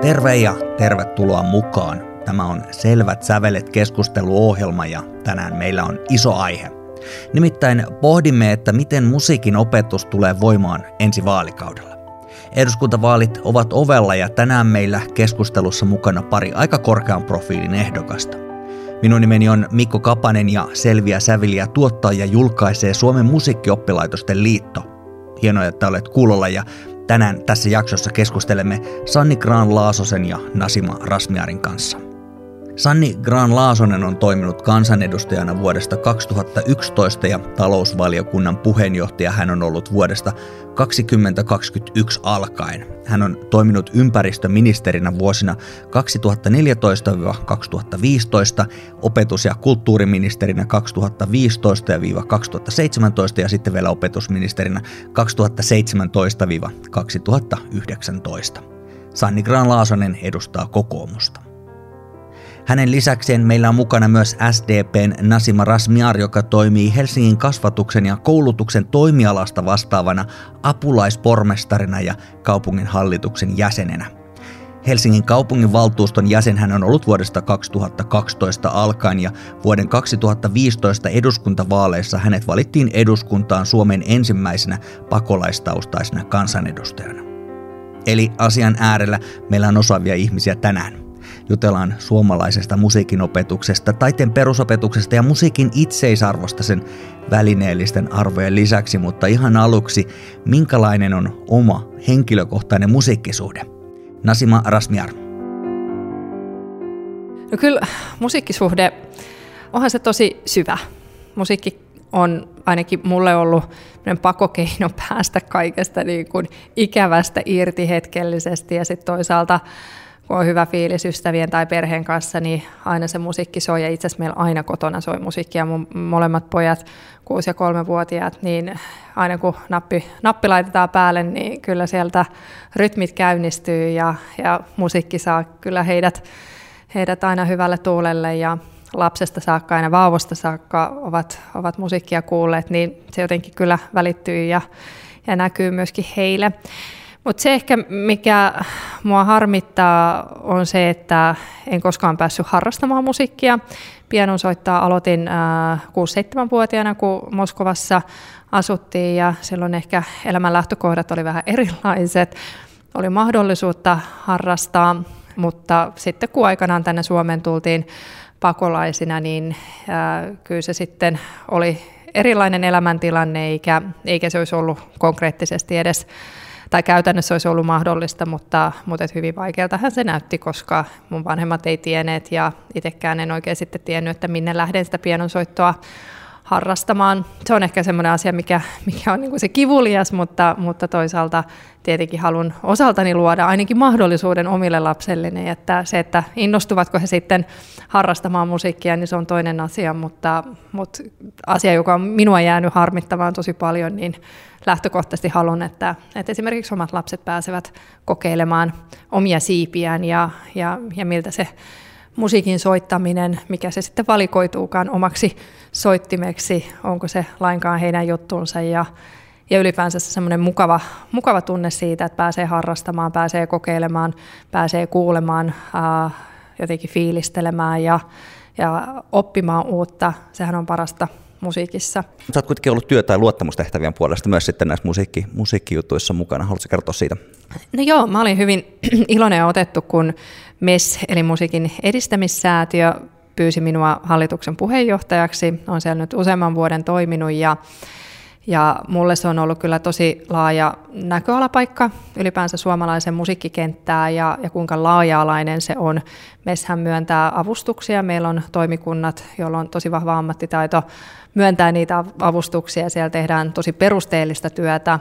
Terve ja tervetuloa mukaan. Tämä on Selvät sävelet keskusteluohjelma ja tänään meillä on iso aihe. Nimittäin pohdimme, että miten musiikin opetus tulee voimaan ensi vaalikaudella. Eduskuntavaalit ovat ovella ja tänään meillä keskustelussa mukana pari aika korkean profiilin ehdokasta. Minun nimeni on Mikko Kapanen ja Selviä säveliä tuottaa ja julkaisee Suomen musiikkioppilaitosten liitto. Hienoa, että olet kuulolla ja tänään tässä jaksossa keskustelemme Sanni Graan Laasosen ja Nasima Rasmiarin kanssa. Sanni Graan Laasonen on toiminut kansanedustajana vuodesta 2011 ja talousvaliokunnan puheenjohtaja hän on ollut vuodesta 2021 alkaen. Hän on toiminut ympäristöministerinä vuosina 2014-2015, opetus- ja kulttuuriministerinä 2015-2017 ja sitten vielä opetusministerinä 2017-2019. Sanni Graan Laasonen edustaa kokoomusta. Hänen lisäkseen meillä on mukana myös SDPn Nasima Rasmiar, joka toimii Helsingin kasvatuksen ja koulutuksen toimialasta vastaavana apulaispormestarina ja kaupungin hallituksen jäsenenä. Helsingin kaupungin valtuuston jäsen hän on ollut vuodesta 2012 alkaen ja vuoden 2015 eduskuntavaaleissa hänet valittiin eduskuntaan Suomen ensimmäisenä pakolaistaustaisena kansanedustajana. Eli asian äärellä meillä on osaavia ihmisiä tänään jutellaan suomalaisesta musiikinopetuksesta, taiteen perusopetuksesta ja musiikin itseisarvosta sen välineellisten arvojen lisäksi, mutta ihan aluksi, minkälainen on oma henkilökohtainen musiikkisuhde? Nasima Rasmiar. No kyllä musiikkisuhde, onhan se tosi syvä. Musiikki on ainakin mulle ollut pakokeino päästä kaikesta niin kuin ikävästä irti hetkellisesti ja sitten toisaalta kun on hyvä fiilis ystävien tai perheen kanssa, niin aina se musiikki soi. Ja itse asiassa meillä aina kotona soi musiikkia. Mun molemmat pojat, 6- ja 3-vuotiaat, niin aina kun nappi, nappi laitetaan päälle, niin kyllä sieltä rytmit käynnistyy ja, ja musiikki saa kyllä heidät, heidät aina hyvälle tuulelle. Ja lapsesta saakka, aina vauvasta saakka ovat, ovat musiikkia kuulleet, niin se jotenkin kyllä välittyy ja, ja näkyy myöskin heille. Mutta se ehkä, mikä mua harmittaa, on se, että en koskaan päässyt harrastamaan musiikkia. Pianon soittaa aloitin äh, 6-7-vuotiaana, kun Moskovassa asuttiin ja silloin ehkä elämän lähtökohdat oli vähän erilaiset. Oli mahdollisuutta harrastaa, mutta sitten kun aikanaan tänne Suomeen tultiin pakolaisina, niin äh, kyllä se sitten oli erilainen elämäntilanne, eikä, eikä se olisi ollut konkreettisesti edes tai käytännössä olisi ollut mahdollista, mutta, mutta et hyvin vaikealtahan se näytti, koska mun vanhemmat ei tienneet ja itsekään en oikein sitten tiennyt, että minne lähden sitä pianonsoittoa harrastamaan. Se on ehkä semmoinen asia, mikä, mikä on niin kuin se kivulias, mutta, mutta toisaalta tietenkin haluan osaltani luoda ainakin mahdollisuuden omille lapselleni, että se, että innostuvatko he sitten harrastamaan musiikkia, niin se on toinen asia, mutta, mutta asia, joka on minua jäänyt harmittamaan tosi paljon, niin lähtökohtaisesti haluan, että, että esimerkiksi omat lapset pääsevät kokeilemaan omia siipiään ja, ja, ja miltä se musiikin soittaminen, mikä se sitten valikoituukaan omaksi soittimeksi, onko se lainkaan heidän juttuunsa ja, ja ylipäänsä semmoinen mukava, mukava tunne siitä, että pääsee harrastamaan, pääsee kokeilemaan, pääsee kuulemaan, ää, jotenkin fiilistelemään ja, ja oppimaan uutta. Sehän on parasta musiikissa. Sä oot kuitenkin ollut työ- tai luottamustehtävien puolesta myös sitten näissä musiikki, musiikkijutuissa mukana. Haluatko kertoa siitä? No joo, mä olin hyvin iloinen ja otettu, kun MES, eli musiikin edistämissäätiö, pyysi minua hallituksen puheenjohtajaksi. Olen siellä nyt useamman vuoden toiminut ja ja mulle se on ollut kyllä tosi laaja näköalapaikka ylipäänsä suomalaisen musiikkikenttää ja, ja kuinka laaja-alainen se on. Meshän myöntää avustuksia. Meillä on toimikunnat, joilla on tosi vahva ammattitaito myöntää niitä avustuksia. Siellä tehdään tosi perusteellista työtä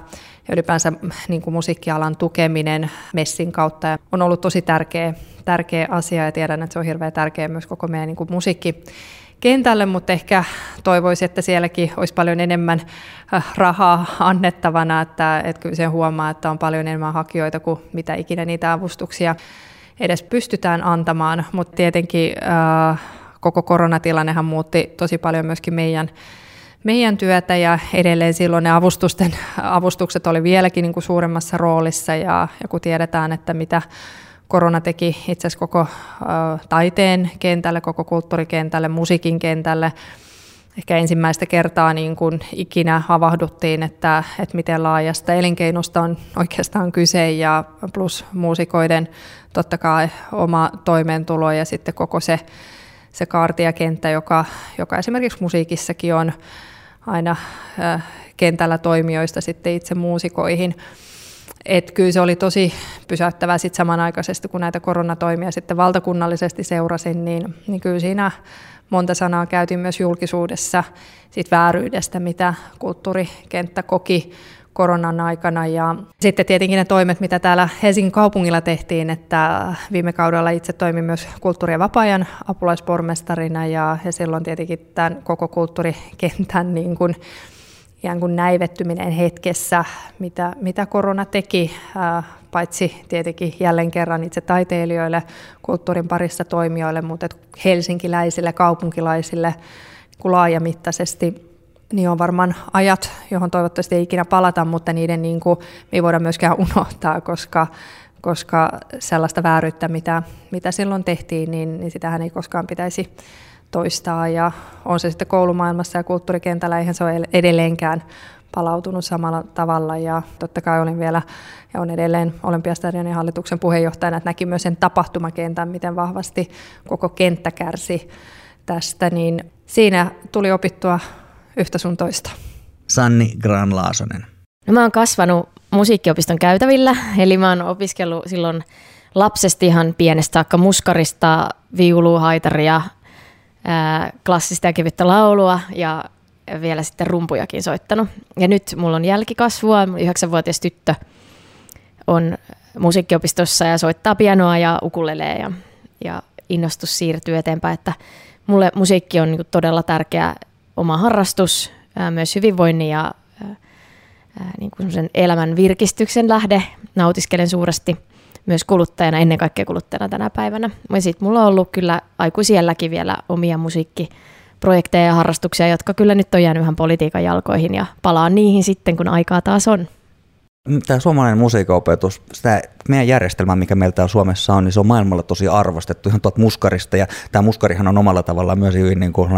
ja ylipäänsä niin kuin musiikkialan tukeminen Messin kautta on ollut tosi tärkeä, tärkeä asia ja tiedän, että se on hirveän tärkeä myös koko meidän niin kuin musiikki kentälle, mutta ehkä toivoisin, että sielläkin olisi paljon enemmän äh, rahaa annettavana, että, että kyllä se huomaa, että on paljon enemmän hakijoita kuin mitä ikinä niitä avustuksia edes pystytään antamaan, mutta tietenkin äh, koko koronatilannehan muutti tosi paljon myöskin meidän meidän työtä ja edelleen silloin ne avustusten, avustukset oli vieläkin niin kuin suuremmassa roolissa ja, ja kun tiedetään, että mitä korona teki itse asiassa koko taiteen kentälle, koko kulttuurikentälle, musiikin kentälle. Ehkä ensimmäistä kertaa niin kuin ikinä havahduttiin, että, että miten laajasta elinkeinosta on oikeastaan kyse ja plus muusikoiden totta kai oma toimeentulo ja sitten koko se, se kaartiakenttä, joka, joka esimerkiksi musiikissakin on aina kentällä toimijoista sitten itse muusikoihin. Et kyllä se oli tosi pysäyttävää sitten samanaikaisesti, kun näitä koronatoimia sitten valtakunnallisesti seurasin, niin, niin kyllä siinä monta sanaa käytiin myös julkisuudessa siitä vääryydestä, mitä kulttuurikenttä koki koronan aikana. Ja sitten tietenkin ne toimet, mitä täällä Helsingin kaupungilla tehtiin, että viime kaudella itse toimin myös kulttuuri- ja vapaa-ajan apulaispormestarina ja, ja silloin tietenkin tämän koko kulttuurikentän niin kuin ikään kuin näivettyminen hetkessä, mitä, mitä korona teki, paitsi tietenkin jälleen kerran itse taiteilijoille, kulttuurin parissa toimijoille, mutta helsinkiläisille, kaupunkilaisille niin laajamittaisesti niin on varmaan ajat, johon toivottavasti ei ikinä palata, mutta niiden niin kuin, ei voida myöskään unohtaa, koska, koska sellaista vääryyttä, mitä, mitä silloin tehtiin, niin, niin sitähän ei koskaan pitäisi toistaa ja on se sitten koulumaailmassa ja kulttuurikentällä, eihän se ole edelleenkään palautunut samalla tavalla ja totta kai olin vielä ja on edelleen Olympiastadionin hallituksen puheenjohtajana, että näki myös sen tapahtumakentän, miten vahvasti koko kenttä kärsi tästä, niin siinä tuli opittua yhtä sun toista. Sanni Granlaasonen. No mä oon kasvanut musiikkiopiston käytävillä, eli mä oon opiskellut silloin lapsesti ihan pienestä saakka muskarista, viulua, haitaria, klassista ja kevyttä laulua ja vielä sitten rumpujakin soittanut. Ja nyt mulla on jälkikasvua, yhdeksänvuotias tyttö on musiikkiopistossa ja soittaa pianoa ja ukulelee ja, ja innostus siirtyy eteenpäin, että mulle musiikki on niin todella tärkeä oma harrastus, myös hyvinvoinnin ja niin kuin elämän virkistyksen lähde. Nautiskelen suuresti – myös kuluttajana, ennen kaikkea kuluttajana tänä päivänä. Ja sitten mulla on ollut kyllä aikuisielläkin vielä omia musiikkiprojekteja ja harrastuksia, jotka kyllä nyt on jäänyt ihan politiikan jalkoihin ja palaan niihin sitten, kun aikaa taas on. Tämä suomalainen musiikinopetus, sitä meidän järjestelmä, mikä meiltä on Suomessa on, niin se on maailmalla tosi arvostettu ihan tuolta muskarista. Ja tämä muskarihan on omalla tavallaan myös hyvin niin kuin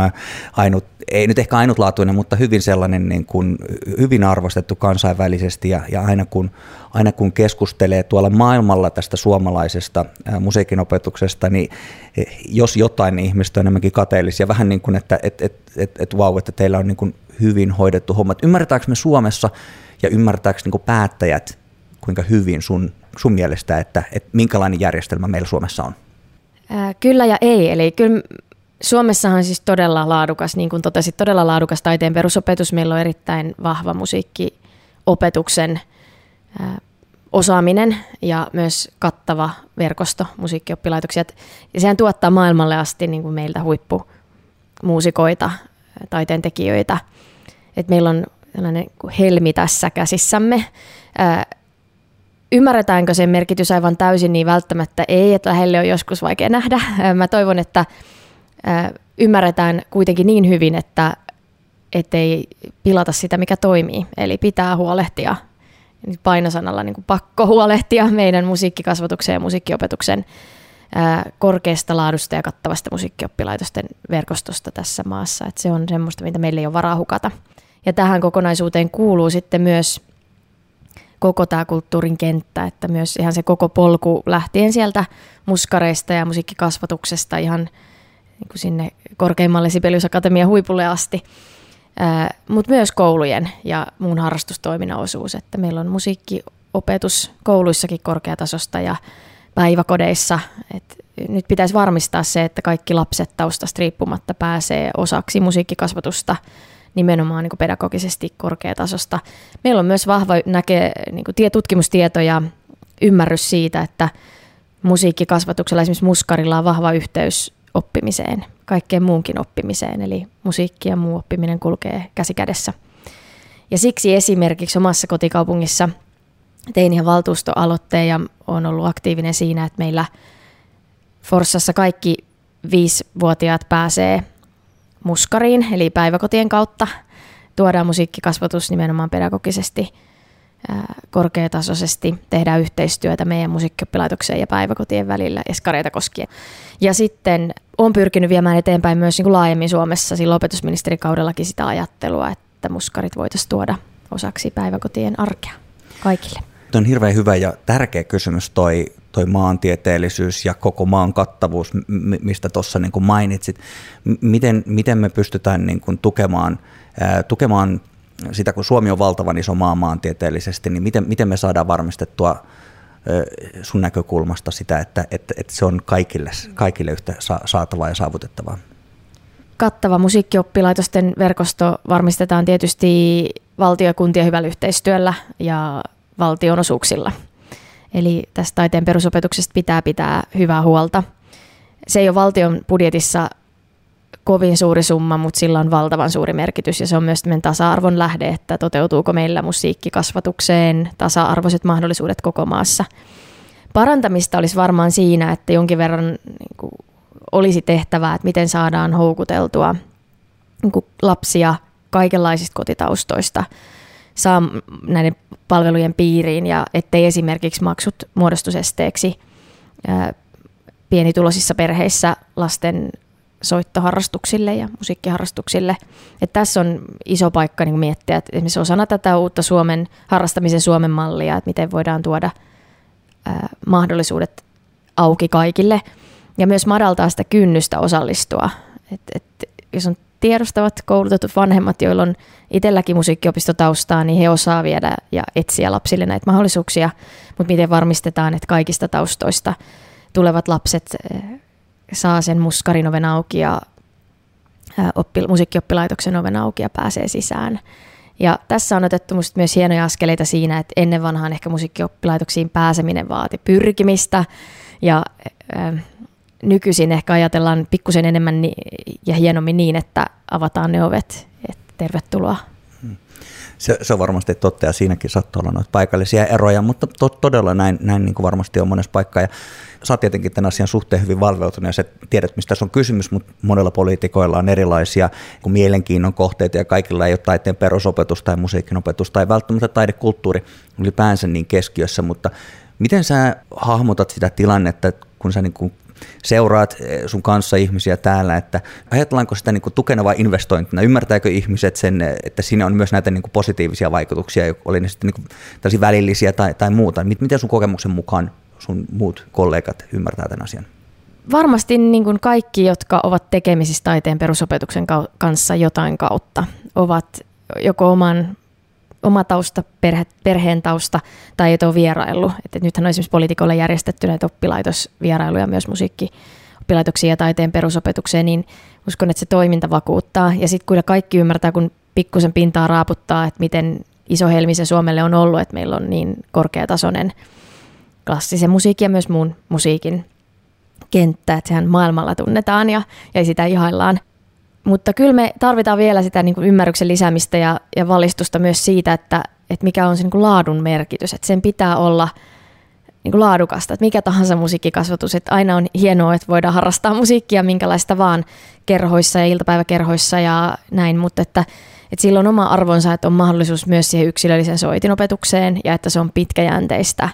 ainut, ei nyt ehkä ainutlaatuinen, mutta hyvin sellainen niin kuin, hyvin arvostettu kansainvälisesti. Ja, ja aina, kun, aina kun keskustelee tuolla maailmalla tästä suomalaisesta musiikinopetuksesta, niin e, jos jotain, niin ihmiset on enemmänkin kateellisia. Vähän niin kuin, että et, et, et, et, vau, että teillä on niin kuin hyvin hoidettu hommat. Ymmärretäänkö me Suomessa ja ymmärtääkö niin päättäjät, kuinka hyvin sun, sun mielestä, että, että minkälainen järjestelmä meillä Suomessa on? Ää, kyllä ja ei. Eli kyllä Suomessahan on siis todella laadukas, niin kuin totesit, todella laadukas taiteen perusopetus. Meillä on erittäin vahva musiikkiopetuksen ää, osaaminen ja myös kattava verkosto musiikkioppilaitoksia. Ja sehän tuottaa maailmalle asti niin kuin meiltä huippumuusikoita, taiteen tekijöitä. Et meillä on tällainen helmi tässä käsissämme. Ää, ymmärretäänkö sen merkitys aivan täysin, niin välttämättä ei, että lähelle on joskus vaikea nähdä. Mä toivon, että ää, ymmärretään kuitenkin niin hyvin, että ei pilata sitä, mikä toimii. Eli pitää huolehtia painosanalla niin kuin pakko huolehtia meidän musiikkikasvatuksen ja musiikkiopetuksen korkeasta laadusta ja kattavasta musiikkioppilaitosten verkostosta tässä maassa. Et se on semmoista, mitä meillä ei ole varaa hukata. Ja tähän kokonaisuuteen kuuluu sitten myös koko tämä kulttuurin kenttä, että myös ihan se koko polku lähtien sieltä muskareista ja musiikkikasvatuksesta ihan niin kuin sinne korkeimmalle Sibelius Akatemian huipulle asti, mutta myös koulujen ja muun harrastustoiminnan osuus, että meillä on musiikkiopetus kouluissakin korkeatasosta ja päiväkodeissa. Et nyt pitäisi varmistaa se, että kaikki lapset taustasta riippumatta pääsee osaksi musiikkikasvatusta – nimenomaan niin pedagogisesti korkeatasosta. Meillä on myös vahva näke, niin kuin tutkimustieto ja ymmärrys siitä, että musiikkikasvatuksella esimerkiksi muskarilla on vahva yhteys oppimiseen, kaikkeen muunkin oppimiseen, eli musiikki ja muu oppiminen kulkee käsi kädessä. Ja siksi esimerkiksi omassa kotikaupungissa tein ihan valtuustoaloitteen ja olen ollut aktiivinen siinä, että meillä Forssassa kaikki viisivuotiaat pääsee muskariin, eli päiväkotien kautta tuodaan musiikkikasvatus nimenomaan pedagogisesti korkeatasoisesti, tehdään yhteistyötä meidän musiikkioppilaitokseen ja päiväkotien välillä eskareita koskien. Ja sitten on pyrkinyt viemään eteenpäin myös niin kuin laajemmin Suomessa silloin opetusministerikaudellakin sitä ajattelua, että muskarit voitaisiin tuoda osaksi päiväkotien arkea kaikille. Tuo on hirveän hyvä ja tärkeä kysymys toi, toi maantieteellisyys ja koko maan kattavuus, mistä tuossa niin mainitsit. Miten, miten me pystytään niin kuin tukemaan, ää, tukemaan sitä, kun Suomi on valtavan iso maa maantieteellisesti, niin miten, miten me saadaan varmistettua sun näkökulmasta sitä, että, että, että se on kaikille, kaikille yhtä saatavaa ja saavutettavaa? Kattava musiikkioppilaitosten verkosto varmistetaan tietysti valtio- ja kuntien hyvällä yhteistyöllä ja valtionosuuksilla. Eli tästä taiteen perusopetuksesta pitää pitää hyvää huolta. Se ei ole valtion budjetissa kovin suuri summa, mutta sillä on valtavan suuri merkitys ja se on myös tasa-arvon lähde, että toteutuuko meillä musiikkikasvatukseen tasa-arvoiset mahdollisuudet koko maassa. Parantamista olisi varmaan siinä, että jonkin verran niin kuin, olisi tehtävää, että miten saadaan houkuteltua niin kuin, lapsia kaikenlaisista kotitaustoista saa näiden palvelujen piiriin ja ettei esimerkiksi maksut muodostusesteeksi pienituloisissa perheissä lasten soittoharrastuksille ja musiikkiharrastuksille. Et tässä on iso paikka niin miettiä, että esimerkiksi osana tätä uutta Suomen harrastamisen Suomen mallia, että miten voidaan tuoda ää, mahdollisuudet auki kaikille ja myös madaltaa sitä kynnystä osallistua. Et, et, jos on tiedostavat koulutetut vanhemmat, joilla on itselläkin musiikkiopistotaustaa, niin he osaa viedä ja etsiä lapsille näitä mahdollisuuksia, mutta miten varmistetaan, että kaikista taustoista tulevat lapset saa sen muskarin oven auki ja oppi, musiikkioppilaitoksen oven auki ja pääsee sisään. Ja tässä on otettu musta myös hienoja askeleita siinä, että ennen vanhaan ehkä musiikkioppilaitoksiin pääseminen vaati pyrkimistä ja äh, nykyisin ehkä ajatellaan pikkusen enemmän ni- ja hienommin niin, että avataan ne ovet, että tervetuloa. Hmm. Se, se on varmasti totta ja siinäkin sattuu olla noita paikallisia eroja, mutta to, todella näin, näin niin kuin varmasti on monessa paikkaa. Ja sä oot tietenkin tämän asian suhteen hyvin valveutunut ja sä tiedät, mistä tässä on kysymys, mutta monella poliitikoilla on erilaisia kuin mielenkiinnon kohteita ja kaikilla ei ole taiteen perusopetus tai musiikinopetus tai välttämättä taidekulttuuri ylipäänsä niin keskiössä, mutta miten sä hahmotat sitä tilannetta, kun sä niin kuin seuraat eh, sun kanssa ihmisiä täällä, että ajatellaanko sitä niin kuin tukenavaa investointina, ymmärtääkö ihmiset sen, että siinä on myös näitä niin kuin positiivisia vaikutuksia, oli ne sitten niin kuin välillisiä tai, tai muuta. Miten sun kokemuksen mukaan sun muut kollegat ymmärtää tämän asian? Varmasti niin kuin kaikki, jotka ovat tekemisissä taiteen perusopetuksen kanssa jotain kautta, ovat joko oman oma tausta, perhe, perheen tausta tai et ole vierailu. Et, et nythän on esimerkiksi poliitikoille järjestetty näitä oppilaitosvierailuja myös musiikki ja taiteen perusopetukseen, niin uskon, että se toiminta vakuuttaa. Ja sitten kun kaikki ymmärtää, kun pikkusen pintaa raaputtaa, että miten iso helmi se Suomelle on ollut, että meillä on niin korkeatasoinen klassisen musiikin ja myös muun musiikin kenttä, että sehän maailmalla tunnetaan ja, ja sitä ihaillaan. Mutta kyllä me tarvitaan vielä sitä niin kuin ymmärryksen lisäämistä ja, ja valistusta myös siitä, että, että mikä on se niin kuin laadun merkitys. Että sen pitää olla niin kuin laadukasta, että mikä tahansa musiikkikasvatus. Että aina on hienoa, että voidaan harrastaa musiikkia minkälaista vaan kerhoissa ja iltapäiväkerhoissa ja näin, mutta että, että sillä on oma arvonsa, että on mahdollisuus myös siihen yksilöllisen soitinopetukseen ja että se on pitkäjänteistä.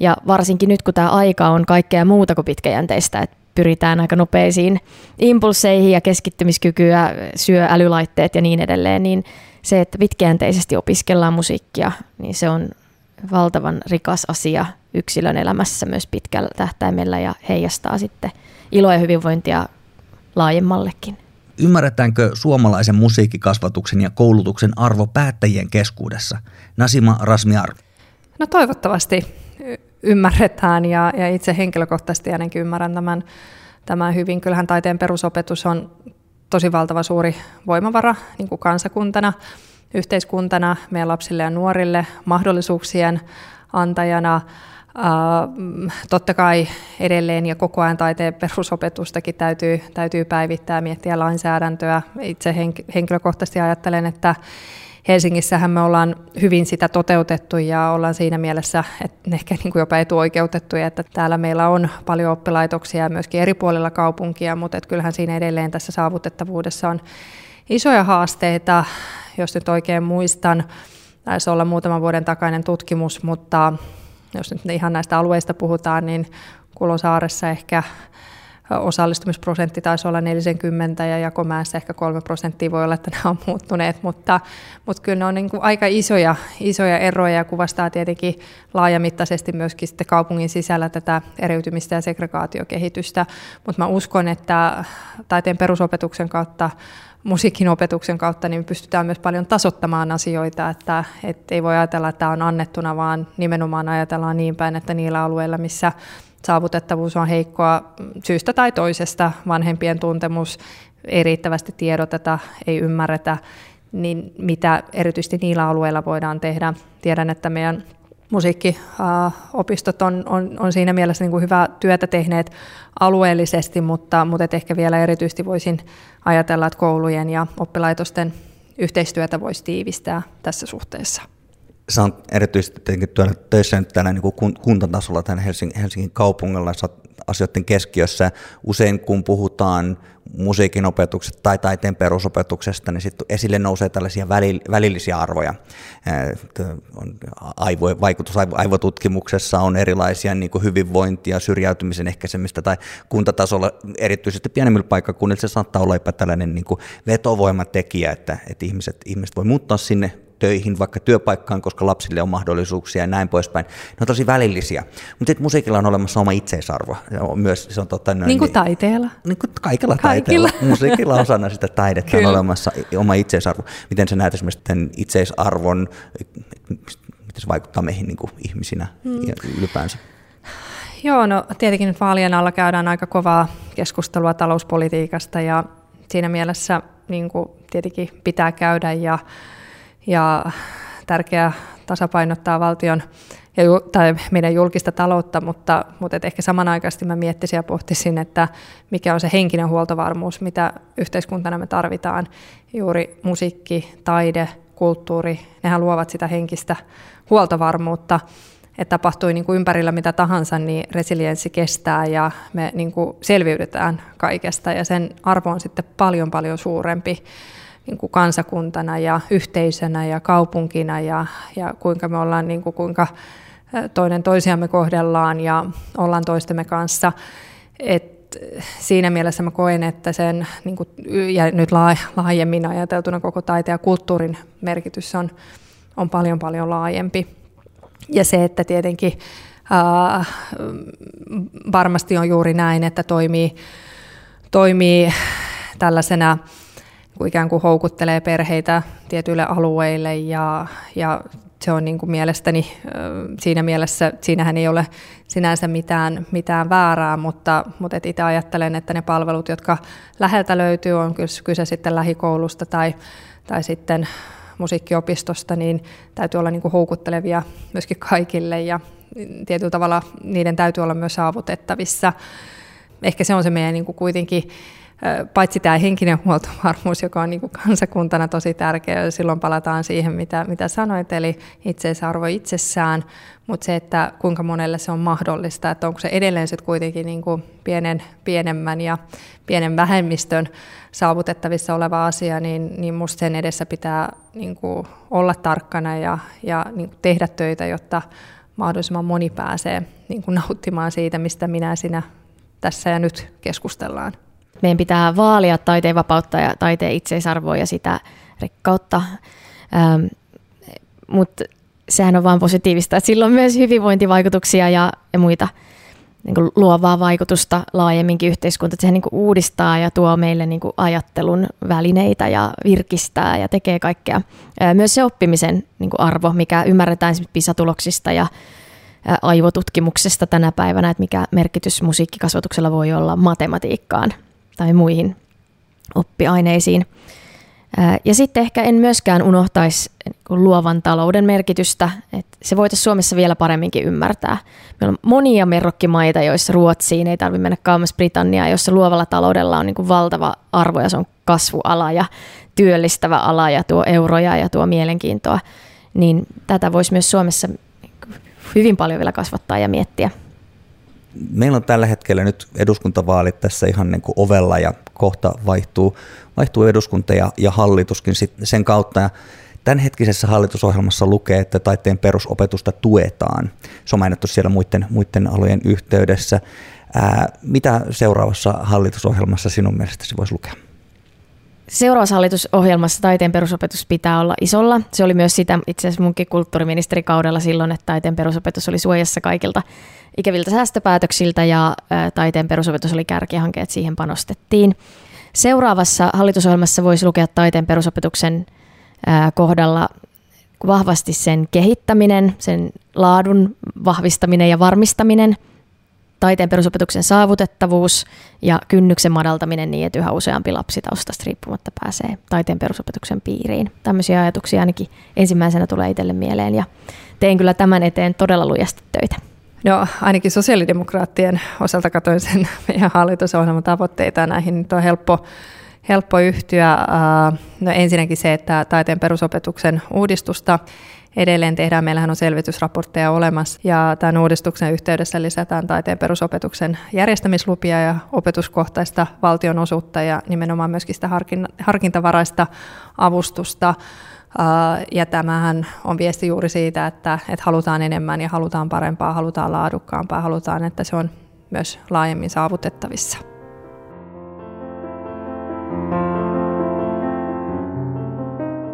Ja varsinkin nyt, kun tämä aika on kaikkea muuta kuin pitkäjänteistä, että pyritään aika nopeisiin impulseihin ja keskittymiskykyä, syö älylaitteet ja niin edelleen, niin se, että pitkäjänteisesti opiskellaan musiikkia, niin se on valtavan rikas asia yksilön elämässä myös pitkällä tähtäimellä ja heijastaa sitten iloa ja hyvinvointia laajemmallekin. Ymmärretäänkö suomalaisen musiikkikasvatuksen ja koulutuksen arvo päättäjien keskuudessa? Nasima Rasmiar. No toivottavasti ymmärretään ja, ja itse henkilökohtaisesti ainakin ymmärrän tämän, tämän hyvin. Kyllähän taiteen perusopetus on tosi valtava suuri voimavara niin kuin kansakuntana, yhteiskuntana, meidän lapsille ja nuorille, mahdollisuuksien antajana. Uh, totta kai edelleen ja koko ajan taiteen perusopetustakin täytyy, täytyy päivittää, miettiä lainsäädäntöä. Itse henkilökohtaisesti ajattelen, että Helsingissähän me ollaan hyvin sitä toteutettu ja ollaan siinä mielessä että ehkä niin kuin jopa etuoikeutettuja, että täällä meillä on paljon oppilaitoksia myöskin eri puolilla kaupunkia, mutta että kyllähän siinä edelleen tässä saavutettavuudessa on isoja haasteita, jos nyt oikein muistan. taisi olla muutaman vuoden takainen tutkimus, mutta jos nyt ihan näistä alueista puhutaan, niin Kulosaaressa ehkä osallistumisprosentti taisi olla 40 ja jakomäessä ehkä 3 prosenttia voi olla, että nämä on muuttuneet, mutta, mutta kyllä ne on niin kuin aika isoja, isoja eroja ja kuvastaa tietenkin laajamittaisesti myöskin sitten kaupungin sisällä tätä eriytymistä ja segregaatiokehitystä, mutta mä uskon, että taiteen perusopetuksen kautta musiikin opetuksen kautta niin pystytään myös paljon tasottamaan asioita, että, että ei voi ajatella, että tämä on annettuna, vaan nimenomaan ajatellaan niin päin, että niillä alueilla, missä saavutettavuus on heikkoa syystä tai toisesta, vanhempien tuntemus, ei riittävästi tiedoteta, ei ymmärretä, niin mitä erityisesti niillä alueilla voidaan tehdä. Tiedän, että meidän musiikkiopistot on, on, on siinä mielessä niin kuin hyvää työtä tehneet alueellisesti, mutta, mutta et ehkä vielä erityisesti voisin ajatella, että koulujen ja oppilaitosten yhteistyötä voisi tiivistää tässä suhteessa sä on erityisesti tietenkin töissä nyt täällä niin kuntatasolla tämän Helsingin, Helsingin kaupungilla, sä asioiden keskiössä. Usein kun puhutaan musiikin opetuksesta tai taiteen perusopetuksesta, niin sitten esille nousee tällaisia välillisiä arvoja. Aivo, vaikutus aivotutkimuksessa on erilaisia niin kuin hyvinvointia, syrjäytymisen ehkäisemistä tai kuntatasolla erityisesti pienemmillä paikkakunnilla se saattaa olla jopa tällainen niin kuin vetovoimatekijä, että, että ihmiset, ihmiset voi muuttaa sinne töihin, vaikka työpaikkaan, koska lapsille on mahdollisuuksia ja näin poispäin. Ne on tosi välillisiä. Mutta sitten musiikilla on olemassa oma itseisarvo. Myös, se on totta, noin, niin kuin taiteella. Niin kuin kaikilla, kaikilla. taiteella. Musiikilla osana sitä taidetta Kyllä. on olemassa oma itseisarvo. Miten sä näet esimerkiksi tämän itseisarvon, miten se vaikuttaa meihin niin kuin ihmisinä hmm. ja ylipäänsä? Joo, no tietenkin nyt vaalien alla käydään aika kovaa keskustelua talouspolitiikasta ja siinä mielessä niin kuin tietenkin pitää käydä ja ja tärkeää tasapainottaa valtion ja, tai meidän julkista taloutta, mutta, mutta et ehkä samanaikaisesti mä miettisin ja pohtisin, että mikä on se henkinen huoltovarmuus, mitä yhteiskuntana me tarvitaan. Juuri musiikki, taide, kulttuuri, nehän luovat sitä henkistä huoltovarmuutta, että tapahtui niin kuin ympärillä mitä tahansa, niin resilienssi kestää ja me niin kuin selviydytään kaikesta. Ja sen arvo on sitten paljon paljon suurempi niin kuin kansakuntana ja yhteisönä ja kaupunkina ja, ja kuinka me ollaan, niin kuin, kuinka toinen toisiamme kohdellaan ja ollaan toistemme kanssa. Et siinä mielessä mä koen, että sen, niin kuin, ja nyt laajemmin ajateltuna koko taiteen ja kulttuurin merkitys on, on paljon paljon laajempi. Ja se, että tietenkin ää, varmasti on juuri näin, että toimii, toimii tällaisena ikään kuin houkuttelee perheitä tietyille alueille ja, ja se on niin kuin mielestäni siinä mielessä, siinähän ei ole sinänsä mitään, mitään väärää, mutta, mutta et itse ajattelen, että ne palvelut, jotka läheltä löytyy, on kyse sitten lähikoulusta tai, tai sitten musiikkiopistosta, niin täytyy olla niin kuin houkuttelevia myöskin kaikille ja tietyllä tavalla niiden täytyy olla myös saavutettavissa. Ehkä se on se meidän niin kuin kuitenkin paitsi tämä henkinen huoltovarmuus, joka on niin kuin kansakuntana tosi tärkeä, silloin palataan siihen, mitä, mitä sanoit, eli itseisarvo itsessään, mutta se, että kuinka monelle se on mahdollista, että onko se edelleen sitten kuitenkin niin kuin pienen, pienemmän ja pienen vähemmistön saavutettavissa oleva asia, niin, niin musta sen edessä pitää niin kuin olla tarkkana ja, ja niin kuin tehdä töitä, jotta mahdollisimman moni pääsee niin kuin nauttimaan siitä, mistä minä sinä tässä ja nyt keskustellaan meidän pitää vaalia taiteen vapautta ja taiteen itseisarvoa ja sitä rikkautta. Ähm, Mutta sehän on vain positiivista, että sillä on myös hyvinvointivaikutuksia ja, ja muita niin kuin luovaa vaikutusta laajemminkin yhteiskunta. Että sehän niin kuin uudistaa ja tuo meille niin kuin ajattelun välineitä ja virkistää ja tekee kaikkea. Myös se oppimisen niin kuin arvo, mikä ymmärretään esimerkiksi PISA-tuloksista ja aivotutkimuksesta tänä päivänä, että mikä merkitys musiikkikasvatuksella voi olla matematiikkaan tai muihin oppiaineisiin. Ja sitten ehkä en myöskään unohtaisi luovan talouden merkitystä, että se voitaisiin Suomessa vielä paremminkin ymmärtää. Meillä on monia merrokkimaita, joissa Ruotsiin ei tarvitse mennä kauemmas Britanniaa, jossa luovalla taloudella on niin valtava arvo ja se on kasvuala ja työllistävä ala ja tuo euroja ja tuo mielenkiintoa. Niin tätä voisi myös Suomessa hyvin paljon vielä kasvattaa ja miettiä meillä on tällä hetkellä nyt eduskuntavaalit tässä ihan niin kuin ovella ja kohta vaihtuu, vaihtuu eduskunta ja, ja hallituskin sit sen kautta. Ja Tämänhetkisessä hallitusohjelmassa lukee, että taiteen perusopetusta tuetaan. Se on mainittu siellä muiden, muiden alojen yhteydessä. Ää, mitä seuraavassa hallitusohjelmassa sinun mielestäsi voisi lukea? Seuraavassa hallitusohjelmassa taiteen perusopetus pitää olla isolla. Se oli myös sitä itse asiassa munkin kulttuuriministerikaudella silloin, että taiteen perusopetus oli suojassa kaikilta ikäviltä säästöpäätöksiltä ja taiteen perusopetus oli kärkihanke, että siihen panostettiin. Seuraavassa hallitusohjelmassa voisi lukea taiteen perusopetuksen kohdalla vahvasti sen kehittäminen, sen laadun vahvistaminen ja varmistaminen – taiteen perusopetuksen saavutettavuus ja kynnyksen madaltaminen niin, että yhä useampi lapsi taustasta riippumatta pääsee taiteen perusopetuksen piiriin. Tämmöisiä ajatuksia ainakin ensimmäisenä tulee itselle mieleen ja teen kyllä tämän eteen todella lujasti töitä. No ainakin sosiaalidemokraattien osalta katsoin sen meidän hallitusohjelman tavoitteita näihin nyt on helppo, helppo yhtyä. No ensinnäkin se, että taiteen perusopetuksen uudistusta edelleen tehdään. Meillähän on selvitysraportteja olemassa ja tämän uudistuksen yhteydessä lisätään taiteen perusopetuksen järjestämislupia ja opetuskohtaista valtionosuutta ja nimenomaan myöskin sitä harkintavaraista avustusta. Ja tämähän on viesti juuri siitä, että, että halutaan enemmän ja halutaan parempaa, halutaan laadukkaampaa, halutaan, että se on myös laajemmin saavutettavissa.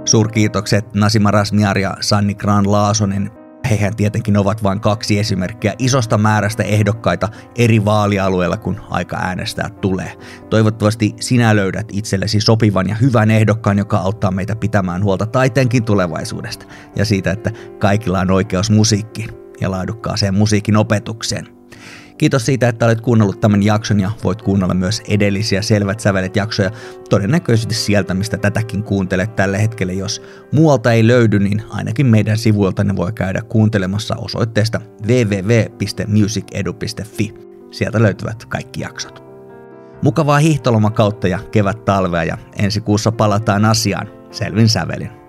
Suurkiitokset Nasima Rasmiar ja Sanni Gran Laasonen. Hehän tietenkin ovat vain kaksi esimerkkiä isosta määrästä ehdokkaita eri vaalialueilla, kun aika äänestää tulee. Toivottavasti sinä löydät itsellesi sopivan ja hyvän ehdokkaan, joka auttaa meitä pitämään huolta taiteenkin tulevaisuudesta ja siitä, että kaikilla on oikeus musiikkiin ja laadukkaaseen musiikin opetukseen. Kiitos siitä, että olet kuunnellut tämän jakson ja voit kuunnella myös edellisiä Selvät sävelet jaksoja todennäköisesti sieltä, mistä tätäkin kuuntelet tällä hetkellä. Jos muualta ei löydy, niin ainakin meidän sivuilta ne voi käydä kuuntelemassa osoitteesta www.musicedu.fi. Sieltä löytyvät kaikki jaksot. Mukavaa hiihtolomakautta ja kevät talvea ja ensi kuussa palataan asiaan selvin sävelin.